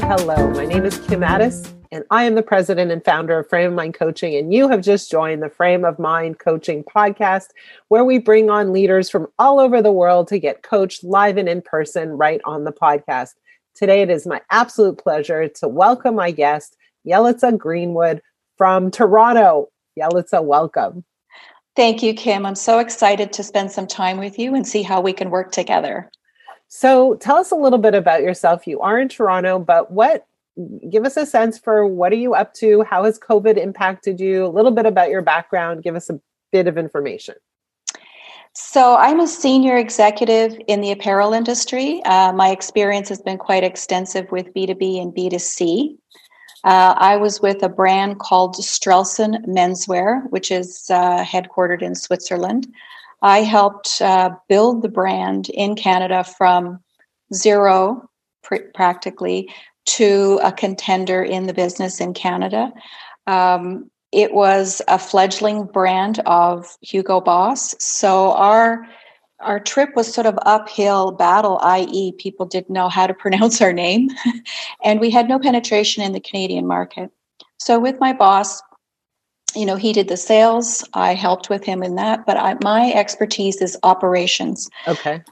Hello. My name is Kim Ades, and I am the president and founder of Frame of Mind Coaching. And you have just joined the Frame of Mind Coaching podcast, where we bring on leaders from all over the world to get coached live and in person right on the podcast. Today, it is my absolute pleasure to welcome my guest, Jelica Greenwood from Toronto. Jelica, welcome. Thank you, Kim. I'm so excited to spend some time with you and see how we can work together. So, tell us a little bit about yourself. You are in Toronto, but what give us a sense for what are you up to? How has COVID impacted you? A little bit about your background. Give us a bit of information. So, I'm a senior executive in the apparel industry. Uh, my experience has been quite extensive with B2B and B2C. Uh, I was with a brand called Strellson Menswear, which is uh, headquartered in Switzerland. I helped uh, build the brand in Canada from zero, pr- practically, to a contender in the business in Canada. Um, it was a fledgling brand of Hugo Boss. So our our trip was sort of uphill battle, i.e., people didn't know how to pronounce our name, and we had no penetration in the Canadian market. So with my boss, you know, he did the sales. I helped with him in that, but I, my expertise is operations. Okay.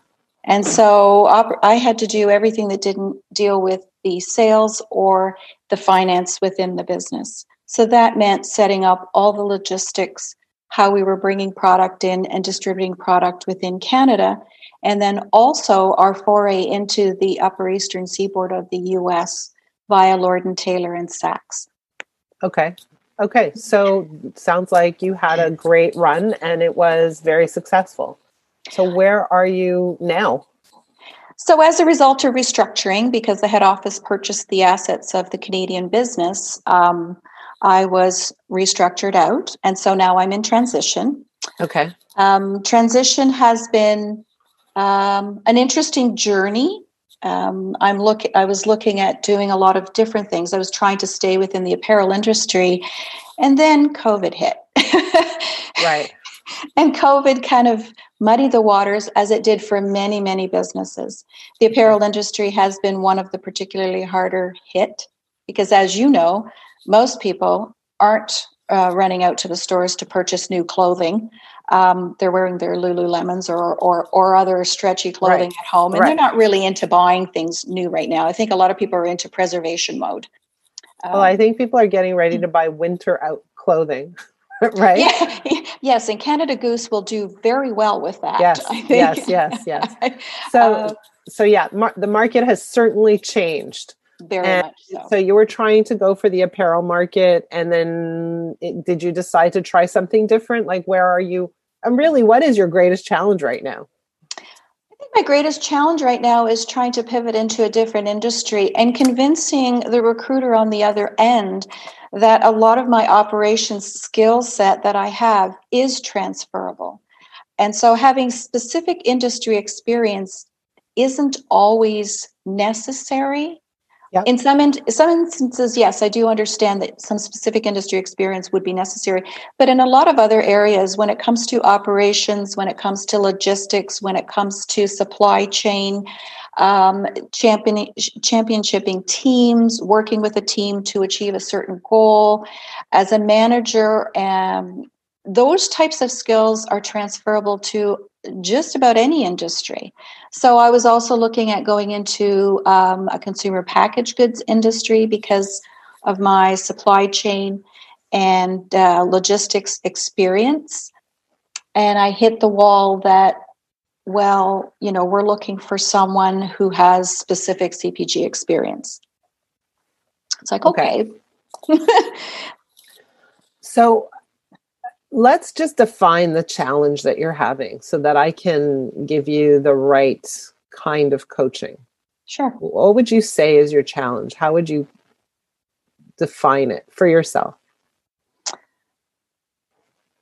And so op- I had to do everything that didn't deal with the sales or the finance within the business. So that meant setting up all the logistics, how we were bringing product in and distributing product within Canada. And then also our foray into the upper eastern seaboard of the US via Lord and Taylor and Saks. Okay. Okay, so sounds like you had a great run and it was very successful. So where are you now? So as a result of restructuring, because the head office purchased the assets of the Canadian business, um, I was restructured out, and so now I'm in transition. Okay. Um, transition has been um, an interesting journey um, I'm looking. I was looking at doing a lot of different things. I was trying to stay within the apparel industry, and then COVID hit. right. And COVID kind of muddied the waters as it did for many, many businesses. The apparel industry has been one of the particularly harder hit because, as you know, most people aren't uh, running out to the stores to purchase new clothing um, they're wearing their Lululemons or or or other stretchy clothing right. at home, and right. they're not really into buying things new right now. I think a lot of people are into preservation mode. Um, well, I think people are getting ready to buy winter out clothing. right? Yeah, yes, and Canada Goose will do very well with that. Yes, yes, yes, yes. So, uh, so yeah, mar- the market has certainly changed. Very and much so. So you were trying to go for the apparel market, and then it, did you decide to try something different? Like, where are you? And really, what is your greatest challenge right now? I think my greatest challenge right now is trying to pivot into a different industry and convincing the recruiter on the other end that a lot of my operations skill set that I have is transferable. And so having specific industry experience isn't always necessary Yep. In some in, some instances, yes, I do understand that some specific industry experience would be necessary. But in a lot of other areas, when it comes to operations, when it comes to logistics, when it comes to supply chain, um, championshiping teams, working with a team to achieve a certain goal, as a manager, um, those types of skills are transferable to just about any industry. So I was also looking at going into um, a consumer packaged goods industry because of my supply chain and uh, logistics experience. And I hit the wall that, well, you know, we're looking for someone who has specific CPG experience. It's like, okay. okay. so let's just define the challenge that you're having so that I can give you the right kind of coaching. Sure. What would you say is your challenge? How would you define it for yourself?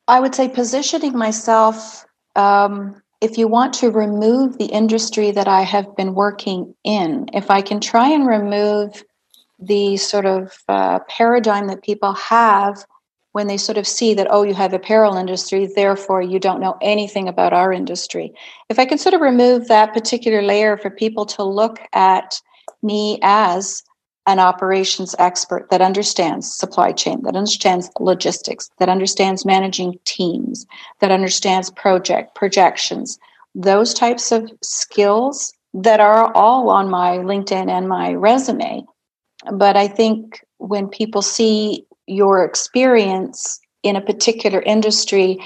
I would say positioning myself. Um, if you want to remove the industry that I have been working in, if I can try and remove the sort of uh, paradigm that people have when they sort of see that oh you have apparel industry therefore you don't know anything about our industry if i can sort of remove that particular layer for people to look at me as an operations expert that understands supply chain, that understands logistics, that understands managing teams, that understands project projections, those types of skills that are all on my LinkedIn and my resume. But I think when people see your experience in a particular industry,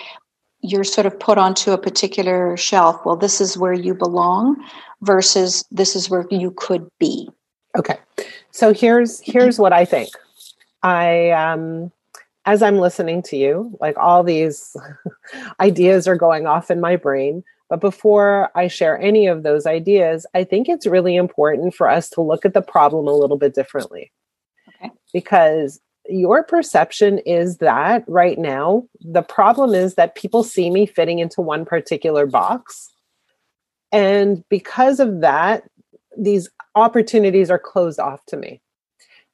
you're sort of put onto a particular shelf. Well, this is where you belong versus this is where you could be. Okay. So here's here's what I think. I um as I'm listening to you, like all these ideas are going off in my brain. But before I share any of those ideas, I think it's really important for us to look at the problem a little bit differently. Okay. Because your perception is that right now, the problem is that people see me fitting into one particular box. And because of that, these opportunities are closed off to me.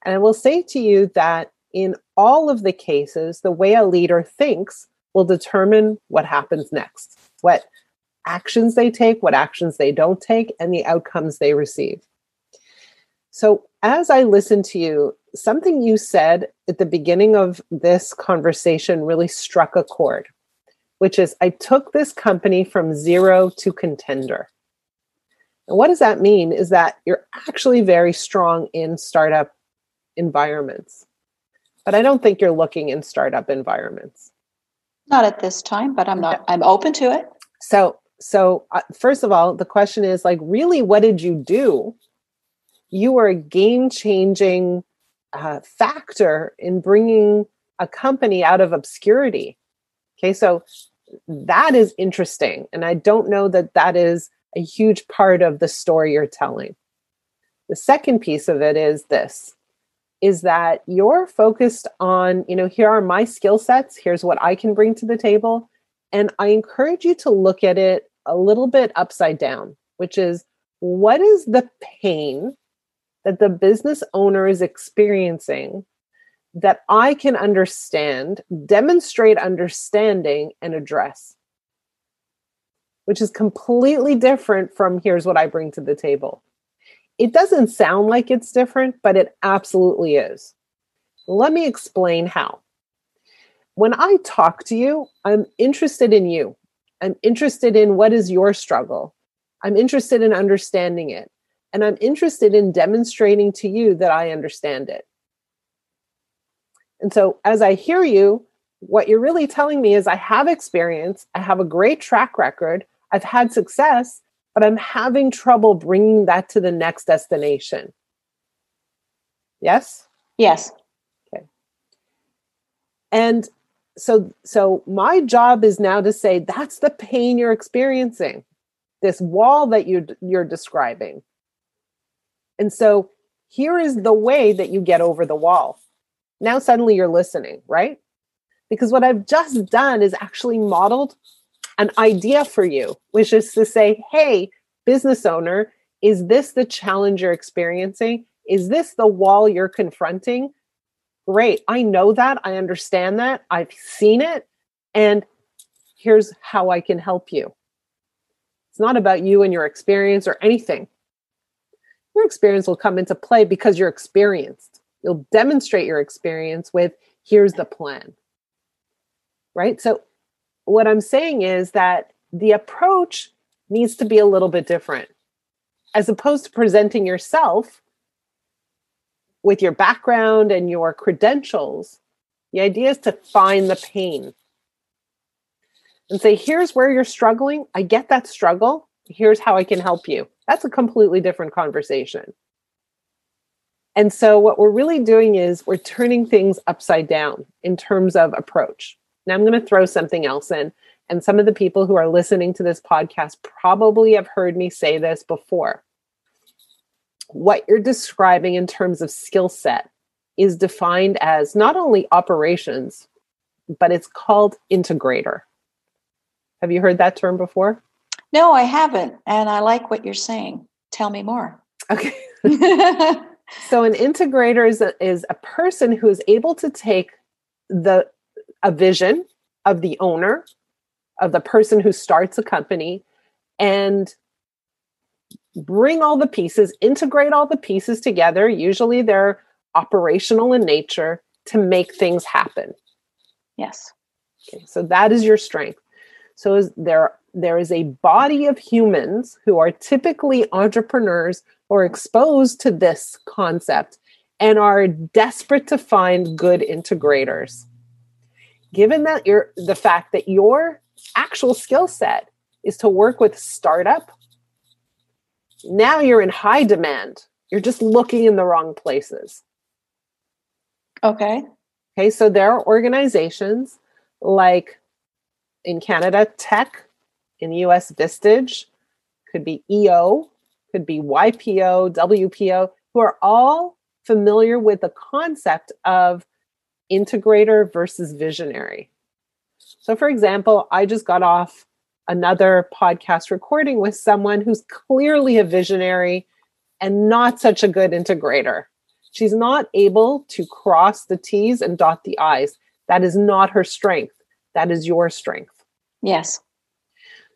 And I will say to you that in all of the cases, the way a leader thinks will determine what happens next, what actions they take, what actions they don't take, and the outcomes they receive. So, as I listen to you, something you said at the beginning of this conversation really struck a chord, which is I took this company from zero to contender. And what does that mean? Is that you're actually very strong in startup environments. But I don't think you're looking in startup environments. Not at this time, but I'm not, I'm open to it. So, so uh, first of all, the question is like, really, what did you do? You are a game changing uh, factor in bringing a company out of obscurity. Okay, so that is interesting. And I don't know that that is a huge part of the story you're telling. The second piece of it is this is that you're focused on, you know, here are my skill sets, here's what I can bring to the table. And I encourage you to look at it a little bit upside down, which is what is the pain that the business owner is experiencing that I can understand, demonstrate understanding, and address, which is completely different from here's what I bring to the table. It doesn't sound like it's different, but it absolutely is. Let me explain how. When I talk to you, I'm interested in you. I'm interested in what is your struggle. I'm interested in understanding it. And I'm interested in demonstrating to you that I understand it. And so as I hear you, what you're really telling me is I have experience, I have a great track record, I've had success, but I'm having trouble bringing that to the next destination. Yes? Yes. Okay. And so so my job is now to say that's the pain you're experiencing. This wall that you you're describing. And so here is the way that you get over the wall. Now suddenly you're listening, right? Because what I've just done is actually modeled an idea for you, which is to say, hey, business owner, is this the challenge you're experiencing? Is this the wall you're confronting? Great. I know that. I understand that. I've seen it. And here's how I can help you. It's not about you and your experience or anything your experience will come into play because you're experienced. You'll demonstrate your experience with here's the plan. Right? So, what I'm saying is that the approach needs to be a little bit different. As opposed to presenting yourself with your background and your credentials, the idea is to find the pain and say, here's where you're struggling. I get that struggle. Here's how I can help you. That's a completely different conversation. And so, what we're really doing is we're turning things upside down in terms of approach. Now, I'm going to throw something else in. And some of the people who are listening to this podcast probably have heard me say this before. What you're describing in terms of skill set is defined as not only operations, but it's called integrator. Have you heard that term before? No, I haven't. And I like what you're saying. Tell me more. Okay. so an integrator is a, is a person who is able to take the a vision of the owner, of the person who starts a company and bring all the pieces, integrate all the pieces together. Usually they're operational in nature to make things happen. Yes. Okay, so that is your strength. So is there there is a body of humans who are typically entrepreneurs or exposed to this concept and are desperate to find good integrators. Given that you're the fact that your actual skill set is to work with startup, now you're in high demand. You're just looking in the wrong places. Okay. Okay, so there are organizations like in Canada, TEC, in the US, Vistage, could be EO, could be YPO, WPO, who are all familiar with the concept of integrator versus visionary. So, for example, I just got off another podcast recording with someone who's clearly a visionary and not such a good integrator. She's not able to cross the T's and dot the I's. That is not her strength. That is your strength. Yes.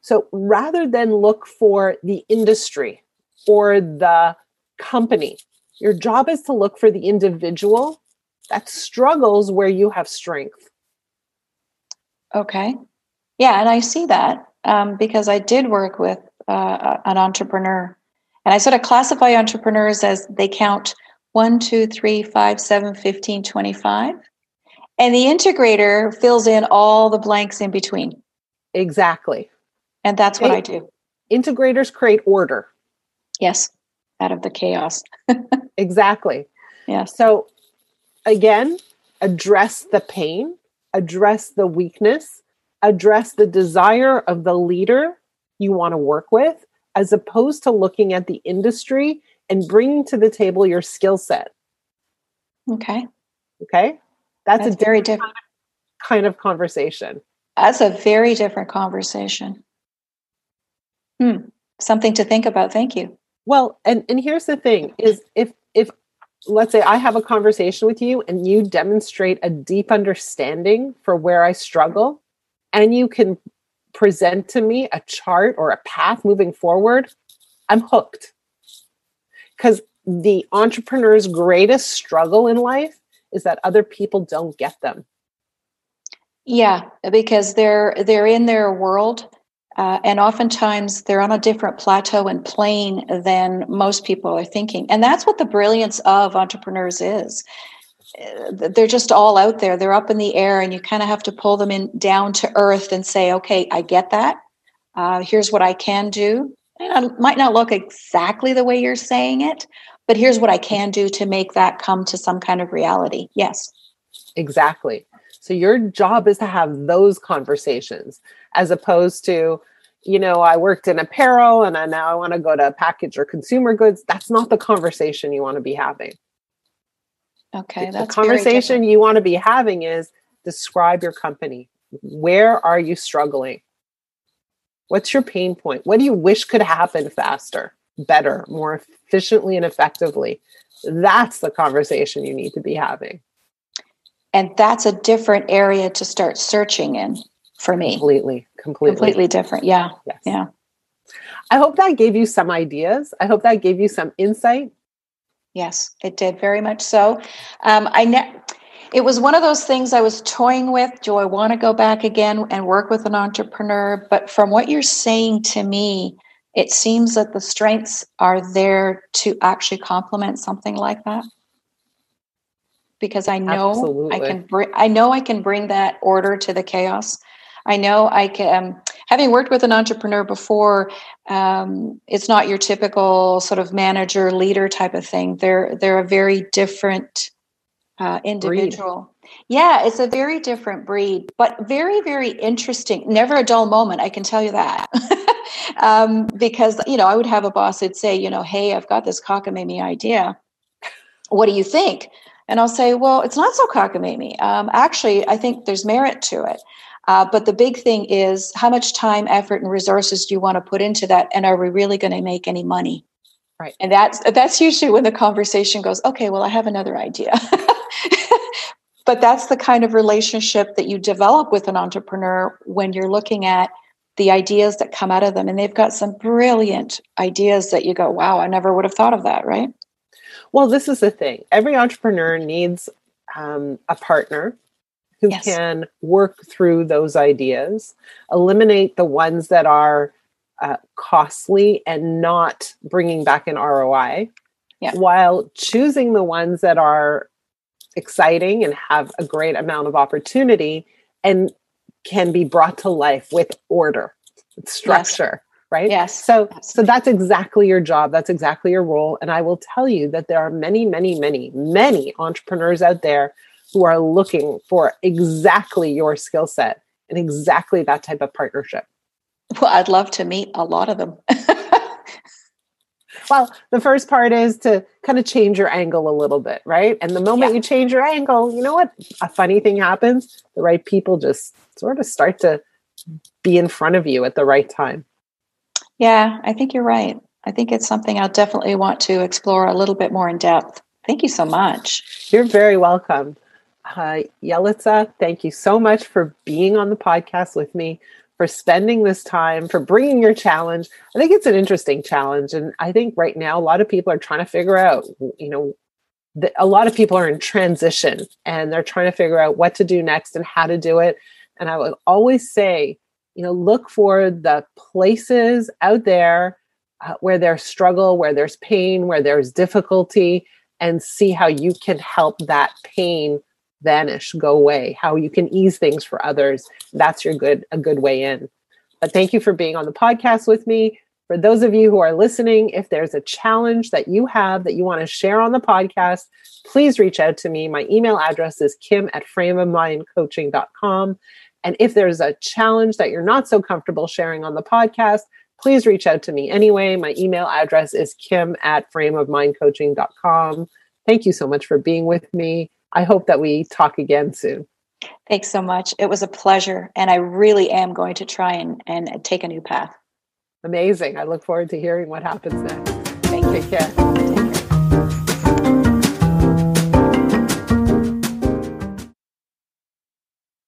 So rather than look for the industry or the company, your job is to look for the individual that struggles where you have strength. Okay. Yeah, and I see that um, because I did work with uh, an entrepreneur. And I sort of classify entrepreneurs as they count 1, 2, 3, 5, 7, 15, 25. And the integrator fills in all the blanks in between. Exactly. And that's what I do. Integrators create order. Yes, out of the chaos. exactly. Yeah. So, again, address the pain, address the weakness, address the desire of the leader you want to work with, as opposed to looking at the industry and bringing to the table your skill set. Okay. Okay. That's, That's a very different kind of conversation. That's a very different conversation. Hmm. Something to think about. Thank you. Well, and and here's the thing is if if let's say I have a conversation with you and you demonstrate a deep understanding for where I struggle and you can present to me a chart or a path moving forward, I'm hooked. Cuz the entrepreneur's greatest struggle in life is that other people don't get them. Yeah, because they're they're in their world, uh, and oftentimes they're on a different plateau and plane than most people are thinking. And that's what the brilliance of entrepreneurs is. Uh, they're just all out there. They're up in the air, and you kind of have to pull them in down to earth and say, "Okay, I get that. Uh, here's what I can do." And it might not look exactly the way you're saying it, but here's what I can do to make that come to some kind of reality. Yes. Exactly. So your job is to have those conversations as opposed to, you know, I worked in apparel and I now I want to go to package or consumer goods. That's not the conversation you want to be having. Okay, that's the conversation you want to be having is describe your company. Where are you struggling? What's your pain point? What do you wish could happen faster, better, more efficiently and effectively? That's the conversation you need to be having and that's a different area to start searching in for me. Completely completely. Completely different yeah yes. yeah. I hope that gave you some ideas. I hope that gave you some insight. Yes it did very much so. Um, i ne- it was one of those things i was toying with do i want to go back again and work with an entrepreneur? But from what you're saying to me it seems that the strengths are there to actually complement something like that because I know Absolutely. I can bring I know I can bring that order to the chaos. I know I can. Um, having worked with an entrepreneur before, um, it's not your typical sort of manager leader type of thing. They're they're a very different uh, individual. Breed. Yeah, it's a very different breed, but very very interesting. Never a dull moment, I can tell you that. um, because you know, I would have a boss that'd say, you know, hey, I've got this cockamamie idea. What do you think? And I'll say, well, it's not so cockamamie. Um, actually, I think there's merit to it. Uh, but the big thing is how much time, effort, and resources do you want to put into that? And are we really going to make any money? Right. And that's that's usually when the conversation goes, okay, well, I have another idea. but that's the kind of relationship that you develop with an entrepreneur when you're looking at the ideas that come out of them. And they've got some brilliant ideas that you go, wow, I never would have thought of that, right? Well, this is the thing every entrepreneur needs um, a partner who yes. can work through those ideas, eliminate the ones that are uh, costly and not bringing back an ROI, yeah. while choosing the ones that are exciting and have a great amount of opportunity and can be brought to life with order, structure. Right. Yes. So, Absolutely. so that's exactly your job. That's exactly your role. And I will tell you that there are many, many, many, many entrepreneurs out there who are looking for exactly your skill set and exactly that type of partnership. Well, I'd love to meet a lot of them. well, the first part is to kind of change your angle a little bit, right? And the moment yeah. you change your angle, you know what? A funny thing happens. The right people just sort of start to be in front of you at the right time. Yeah, I think you're right. I think it's something I'll definitely want to explore a little bit more in depth. Thank you so much. You're very welcome. Uh, Jelica, thank you so much for being on the podcast with me for spending this time, for bringing your challenge. I think it's an interesting challenge. And I think right now, a lot of people are trying to figure out, you know, the, a lot of people are in transition and they're trying to figure out what to do next and how to do it. And I would always say, you know, look for the places out there uh, where there's struggle, where there's pain, where there's difficulty, and see how you can help that pain vanish, go away, how you can ease things for others. That's your good a good way in. But thank you for being on the podcast with me. For those of you who are listening, if there's a challenge that you have that you want to share on the podcast, please reach out to me. My email address is kim at frameofmindcoaching.com. And if there's a challenge that you're not so comfortable sharing on the podcast, please reach out to me anyway. My email address is kim at frameofmindcoaching.com. Thank you so much for being with me. I hope that we talk again soon. Thanks so much. It was a pleasure. And I really am going to try and, and take a new path. Amazing. I look forward to hearing what happens next. Thank you. Take care.